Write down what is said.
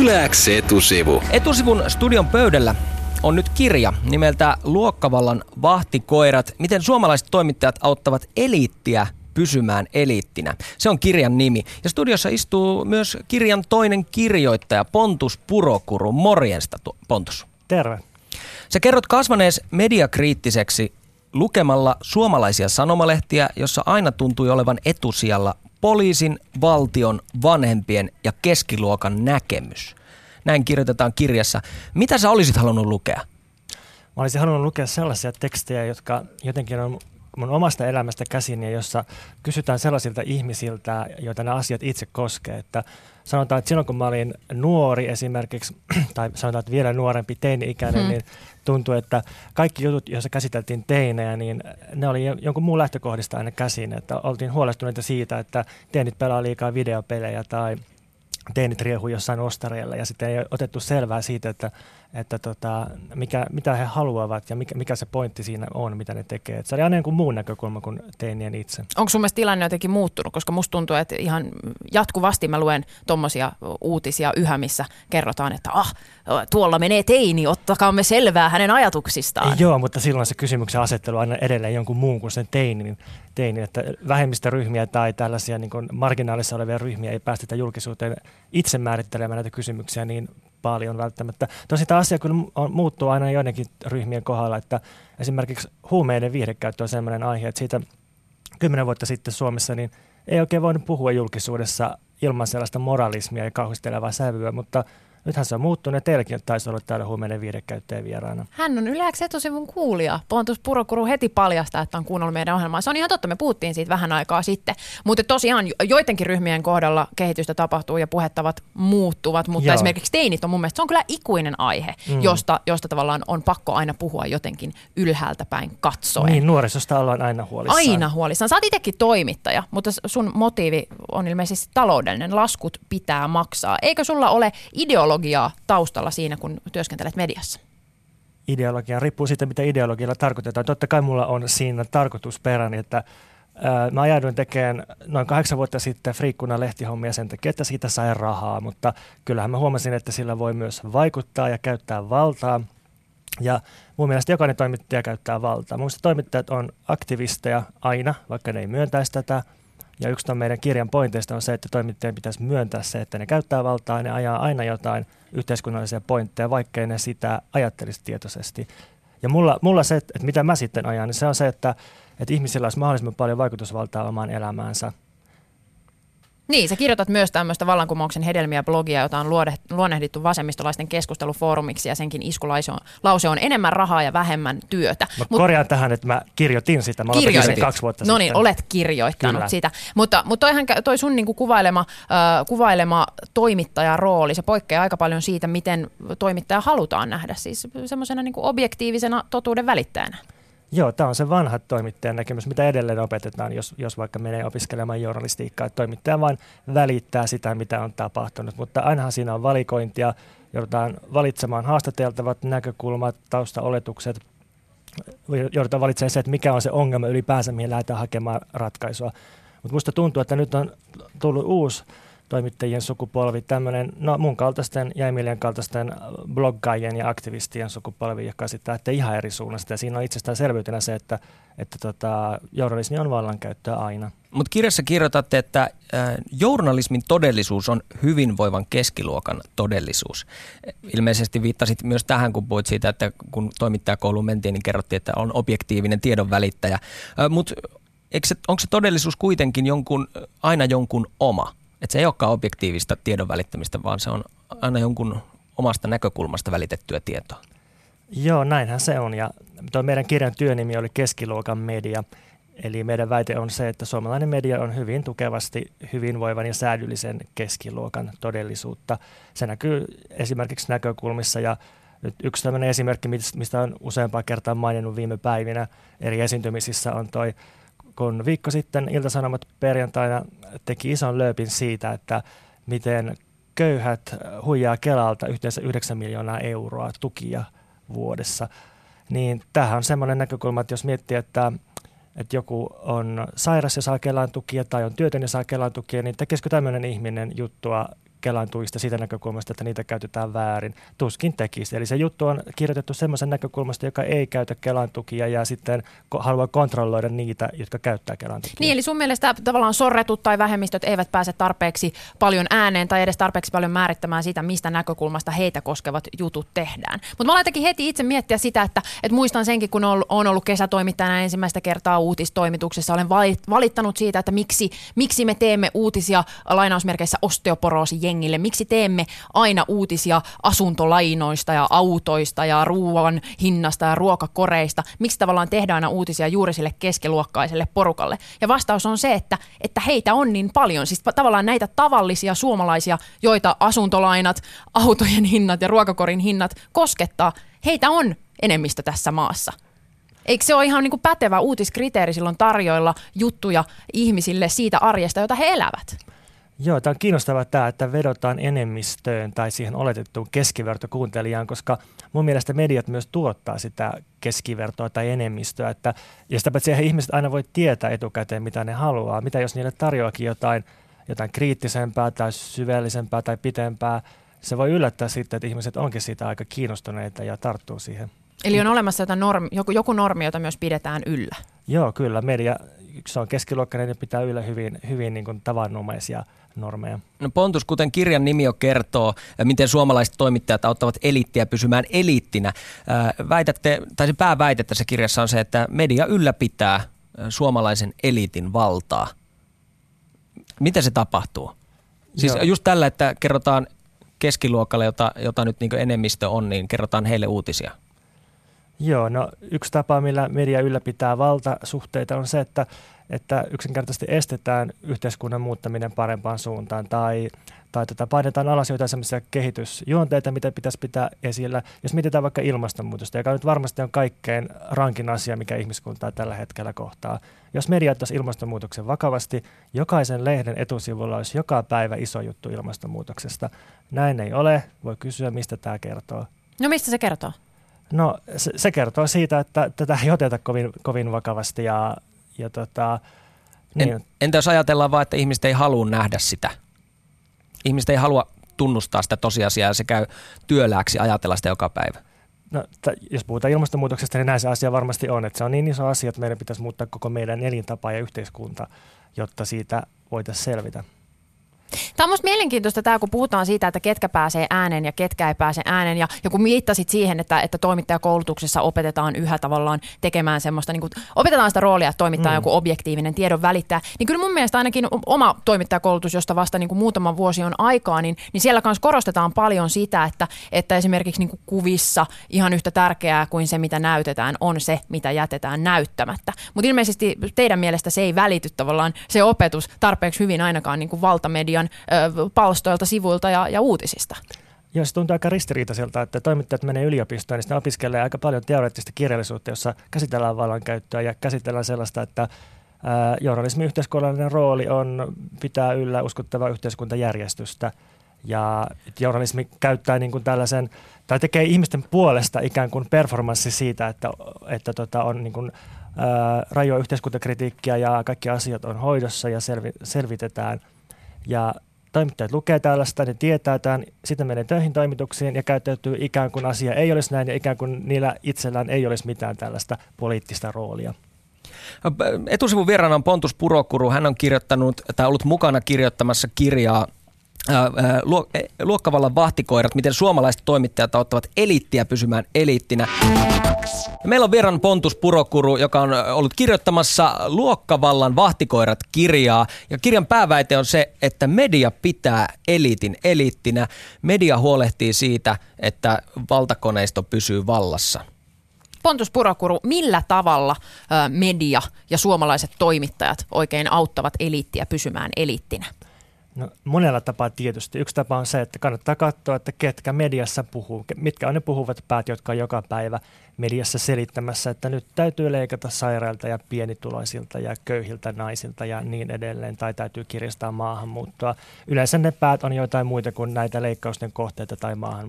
Yläks etusivu. Etusivun studion pöydällä on nyt kirja nimeltä Luokkavallan vahtikoirat, miten suomalaiset toimittajat auttavat eliittiä pysymään eliittinä. Se on kirjan nimi. Ja studiossa istuu myös kirjan toinen kirjoittaja Pontus Purokuru. Morjensta Pontus. Terve. Sä kerrot kasvanees mediakriittiseksi lukemalla suomalaisia sanomalehtiä, jossa aina tuntui olevan etusijalla poliisin, valtion, vanhempien ja keskiluokan näkemys. Näin kirjoitetaan kirjassa. Mitä sä olisit halunnut lukea? Mä olisin halunnut lukea sellaisia tekstejä, jotka jotenkin on mun omasta elämästä käsin ja jossa kysytään sellaisilta ihmisiltä, joita nämä asiat itse koskee. Että sanotaan, että silloin kun mä olin nuori esimerkiksi, tai sanotaan, että vielä nuorempi teini-ikäinen, hmm. niin tuntui, että kaikki jutut, joissa käsiteltiin teinejä, niin ne oli jonkun muun lähtökohdista aina käsin. Että oltiin huolestuneita siitä, että teinit pelaa liikaa videopelejä tai teinit riehuu jossain ostareilla ja sitten ei otettu selvää siitä, että että tota, mikä, mitä he haluavat ja mikä, mikä se pointti siinä on, mitä ne tekee. Et se oli aina kuin muun näkökulma kuin teinien itse. Onko sun mielestä tilanne jotenkin muuttunut? Koska musta tuntuu, että ihan jatkuvasti mä luen tuommoisia uutisia yhä, missä kerrotaan, että ah, tuolla menee teini, ottakaamme selvää hänen ajatuksistaan. Ei, joo, mutta silloin se kysymyksen asettelu aina edelleen jonkun muun kuin sen teinin, teinin että vähemmistöryhmiä tai tällaisia niin marginaalissa olevia ryhmiä ei päästetä julkisuuteen itse määrittelemään näitä kysymyksiä niin paljon välttämättä. Tosi tämä asia kyllä muuttuu aina joidenkin ryhmien kohdalla, että esimerkiksi huumeiden viihdekäyttö on sellainen aihe, että siitä kymmenen vuotta sitten Suomessa niin ei oikein voinut puhua julkisuudessa ilman sellaista moralismia ja kauhistelevaa sävyä, mutta – Nythän se on muuttunut ja teilläkin taisi olla täällä huumeiden viidekäyttäjä vieraana. Hän on yleensä etusivun kuulija. Pontus Purokuru heti paljastaa, että on kuunnellut meidän ohjelmaa. Se on ihan totta, me puhuttiin siitä vähän aikaa sitten. Mutta tosiaan joidenkin ryhmien kohdalla kehitystä tapahtuu ja puhettavat muuttuvat, mutta Joo. esimerkiksi teinit on mun mielestä, se on kyllä ikuinen aihe, mm. josta, josta tavallaan on pakko aina puhua jotenkin ylhäältä päin katsoen. Niin, nuorisosta ollaan aina huolissaan. Aina huolissaan. Sä oot itsekin toimittaja, mutta sun motiivi on ilmeisesti taloudellinen. Laskut pitää maksaa. Eikö sulla ole ideologia ideologiaa taustalla siinä, kun työskentelet mediassa? Ideologia riippuu siitä, mitä ideologialla tarkoitetaan. Totta kai mulla on siinä tarkoitusperäni, että ää, mä ajauduin tekemään noin kahdeksan vuotta sitten friikkuna lehtihommia sen takia, että siitä sai rahaa, mutta kyllähän mä huomasin, että sillä voi myös vaikuttaa ja käyttää valtaa. Ja mun mielestä jokainen toimittaja käyttää valtaa. Mun toimittajat on aktivisteja aina, vaikka ne ei myöntäisi tätä – ja yksi meidän kirjan pointeista on se, että toimittajien pitäisi myöntää se, että ne käyttää valtaa, ne ajaa aina jotain yhteiskunnallisia pointteja, vaikkei ne sitä ajattelisi tietoisesti. Ja mulla, mulla se, että mitä mä sitten ajan, niin se on se, että, että ihmisillä olisi mahdollisimman paljon vaikutusvaltaa omaan elämäänsä – niin, sä kirjoitat myös tämmöistä vallankumouksen hedelmiä blogia, jota on luonnehdittu vasemmistolaisten keskustelufoorumiksi ja senkin iskulause on, lause on enemmän rahaa ja vähemmän työtä. Mä Mut, korjaan tähän, että mä kirjoitin sitä. Mä kirjoitin kaksi vuotta no niin, olet kirjoittanut Kyllä. sitä. Mutta, mutta toihan, toi sun niinku kuvailema, äh, kuvailema toimittajarooli, se poikkeaa aika paljon siitä, miten toimittaja halutaan nähdä. Siis semmoisena niinku objektiivisena totuuden välittäjänä. Joo, tämä on se vanha toimittajan näkemys, mitä edelleen opetetaan, jos, jos vaikka menee opiskelemaan journalistiikkaa. Että toimittaja vain välittää sitä, mitä on tapahtunut, mutta ainahan siinä on valikointia, joudutaan valitsemaan haastateltavat näkökulmat, taustaoletukset, joudutaan valitsemaan se, että mikä on se ongelma ylipäänsä, mihin lähdetään hakemaan ratkaisua. Mutta minusta tuntuu, että nyt on tullut uusi toimittajien sukupolvi, tämmöinen no mun kaltaisten ja Emilian kaltaisten bloggaajien ja aktivistien sukupolvi, joka sitten lähtee ihan eri suunnasta. Ja siinä on itsestäänselvyytenä se, että, että tota, journalismi on vallankäyttöä aina. Mutta kirjassa kirjoitatte, että journalismin todellisuus on hyvinvoivan keskiluokan todellisuus. Ilmeisesti viittasit myös tähän, kun puhuit siitä, että kun toimittajakouluun mentiin, niin kerrottiin, että on objektiivinen tiedon välittäjä. Mutta onko se todellisuus kuitenkin jonkun, aina jonkun oma? Että se ei olekaan objektiivista tiedon välittämistä, vaan se on aina jonkun omasta näkökulmasta välitettyä tietoa. Joo, näinhän se on. Ja tuo meidän kirjan työnimi oli Keskiluokan media. Eli meidän väite on se, että suomalainen media on hyvin tukevasti hyvinvoivan ja säädyllisen keskiluokan todellisuutta. Se näkyy esimerkiksi näkökulmissa ja nyt yksi tämmöinen esimerkki, mistä on useampaa kertaa maininnut viime päivinä eri esiintymisissä, on toi kun viikko sitten Ilta-Sanomat perjantaina teki ison lööpin siitä, että miten köyhät huijaa Kelalta yhteensä 9 miljoonaa euroa tukia vuodessa, niin tämähän on semmoinen näkökulma, että jos miettii, että, että joku on sairas ja saa Kelan tukia tai on työtön ja saa Kelan tukia, niin tekisikö tämmöinen ihminen juttua Kelan tuista siitä näkökulmasta, että niitä käytetään väärin. Tuskin tekisi. Eli se juttu on kirjoitettu semmoisen näkökulmasta, joka ei käytä Kelan tukia ja sitten haluaa kontrolloida niitä, jotka käyttää Kelan tukia. Niin, eli sun mielestä tavallaan sorretut tai vähemmistöt eivät pääse tarpeeksi paljon ääneen tai edes tarpeeksi paljon määrittämään sitä, mistä näkökulmasta heitä koskevat jutut tehdään. Mutta mä aloitankin heti itse miettiä sitä, että, että muistan senkin, kun on ollut kesätoimittajana ensimmäistä kertaa uutistoimituksessa, olen valittanut siitä, että miksi, miksi me teemme uutisia lainausmerkeissä osteoporoosi-jengille, miksi teemme aina uutisia asuntolainoista ja autoista ja ruoan hinnasta ja ruokakoreista, miksi tavallaan tehdään aina uutisia juuri sille keskiluokkaiselle porukalle. Ja vastaus on se, että, että heitä on niin paljon, siis tavallaan näitä tavallisia suomalaisia, joita asuntolainat, autojen hinnat ja ruokakorin hinnat koskettaa, heitä on enemmistö tässä maassa. Eikö se ole ihan niin kuin pätevä uutiskriteeri silloin tarjoilla juttuja ihmisille siitä arjesta, jota he elävät? Joo, tämä on kiinnostavaa tämä, että vedotaan enemmistöön tai siihen oletettuun keskivertokuuntelijaan, koska mun mielestä mediat myös tuottaa sitä keskivertoa tai enemmistöä. Että, ja sitä paitsi ihmiset aina voi tietää etukäteen, mitä ne haluaa. Mitä jos niille tarjoakin jotain, jotain kriittisempää tai syvällisempää tai pitempää, se voi yllättää sitten, että ihmiset onkin siitä aika kiinnostuneita ja tarttuu siihen. Eli on olemassa jotain normi, joku, joku normi, jota myös pidetään yllä? Joo, kyllä. Media, se on keskiluokkainen ja pitää yllä hyvin, hyvin niin kuin tavannomaisia normeja. No Pontus, kuten kirjan nimi jo kertoo, miten suomalaiset toimittajat auttavat eliittiä pysymään eliittinä. Väitätte, tai se pääväite tässä kirjassa on se, että media ylläpitää suomalaisen eliitin valtaa. Miten se tapahtuu? Siis Joo. just tällä, että kerrotaan keskiluokalle, jota, jota nyt niin enemmistö on, niin kerrotaan heille uutisia. Joo, no yksi tapa, millä media ylläpitää valtasuhteita on se, että, että yksinkertaisesti estetään yhteiskunnan muuttaminen parempaan suuntaan tai, tai tota, painetaan alas jotain sellaisia kehitysjuonteita, mitä pitäisi pitää esillä. Jos mietitään vaikka ilmastonmuutosta, joka nyt varmasti on kaikkein rankin asia, mikä ihmiskuntaa tällä hetkellä kohtaa. Jos media ottaisi ilmastonmuutoksen vakavasti, jokaisen lehden etusivulla olisi joka päivä iso juttu ilmastonmuutoksesta. Näin ei ole. Voi kysyä, mistä tämä kertoo. No mistä se kertoo? No se, se kertoo siitä, että tätä ei oteta kovin, kovin vakavasti ja, ja tota, niin. En, entä jos ajatellaan vaan, että ihmiset ei halua nähdä sitä? Ihmiset ei halua tunnustaa sitä tosiasiaa ja se käy työlääksi ajatella sitä joka päivä. No, t- jos puhutaan ilmastonmuutoksesta, niin näin se asia varmasti on. Että se on niin iso asia, että meidän pitäisi muuttaa koko meidän elintapa ja yhteiskunta, jotta siitä voitaisiin selvitä. Tämä on minusta mielenkiintoista tämä, kun puhutaan siitä, että ketkä pääsee ääneen ja ketkä ei pääse ääneen. Ja, ja kun miittasit siihen, että, että toimittajakoulutuksessa opetetaan yhä tavallaan tekemään semmoista, niin kuin, opetetaan sitä roolia, että toimittaa mm. joku objektiivinen tiedon välittäjä, niin kyllä mun mielestä ainakin oma toimittajakoulutus, josta vasta niin kuin muutama vuosi on aikaa, niin, niin siellä kanssa korostetaan paljon sitä, että, että esimerkiksi niin kuin kuvissa ihan yhtä tärkeää kuin se, mitä näytetään, on se, mitä jätetään näyttämättä. Mutta ilmeisesti teidän mielestä se ei välity tavallaan se opetus tarpeeksi hyvin ainakaan niin kuin valtamedian palstoilta, sivuilta ja, ja uutisista. Joo, se tuntuu aika ristiriitaiselta, että toimittajat menee yliopistoon, niin opiskelee aika paljon teoreettista kirjallisuutta, jossa käsitellään vallankäyttöä ja käsitellään sellaista, että ää, journalismin yhteiskunnallinen rooli on pitää yllä uskottavaa yhteiskuntajärjestystä. Ja journalismi käyttää niin kuin tällaisen, tai tekee ihmisten puolesta ikään kuin performanssi siitä, että, että tota on niin kuin, rajoa yhteiskuntakritiikkiä ja kaikki asiat on hoidossa ja selvi, selvitetään – ja toimittajat lukee tällaista, ne tietää tämän, sitten menee töihin toimituksiin ja käyttäytyy ikään kuin asia ei olisi näin ja ikään kuin niillä itsellään ei olisi mitään tällaista poliittista roolia. Etusivun vieraana on Pontus Purokuru. Hän on kirjoittanut tai ollut mukana kirjoittamassa kirjaa luokkavallan vahtikoirat, miten suomalaiset toimittajat auttavat eliittiä pysymään eliittinä. Meillä on vieran Pontus Purokuru, joka on ollut kirjoittamassa Luokkavallan vahtikoirat kirjaa. Ja kirjan pääväite on se, että media pitää eliitin eliittinä. Media huolehtii siitä, että valtakoneisto pysyy vallassa. Pontus Purokuru, millä tavalla media ja suomalaiset toimittajat oikein auttavat eliittiä pysymään eliittinä? No, monella tapaa tietysti. Yksi tapa on se, että kannattaa katsoa, että ketkä mediassa puhuu, mitkä on ne puhuvat päät, jotka on joka päivä mediassa selittämässä, että nyt täytyy leikata sairailta ja pienituloisilta ja köyhiltä naisilta ja niin edelleen, tai täytyy kirjastaa maahanmuuttoa. Yleensä ne päät on jotain muita kuin näitä leikkausten kohteita tai maahanmuuttoa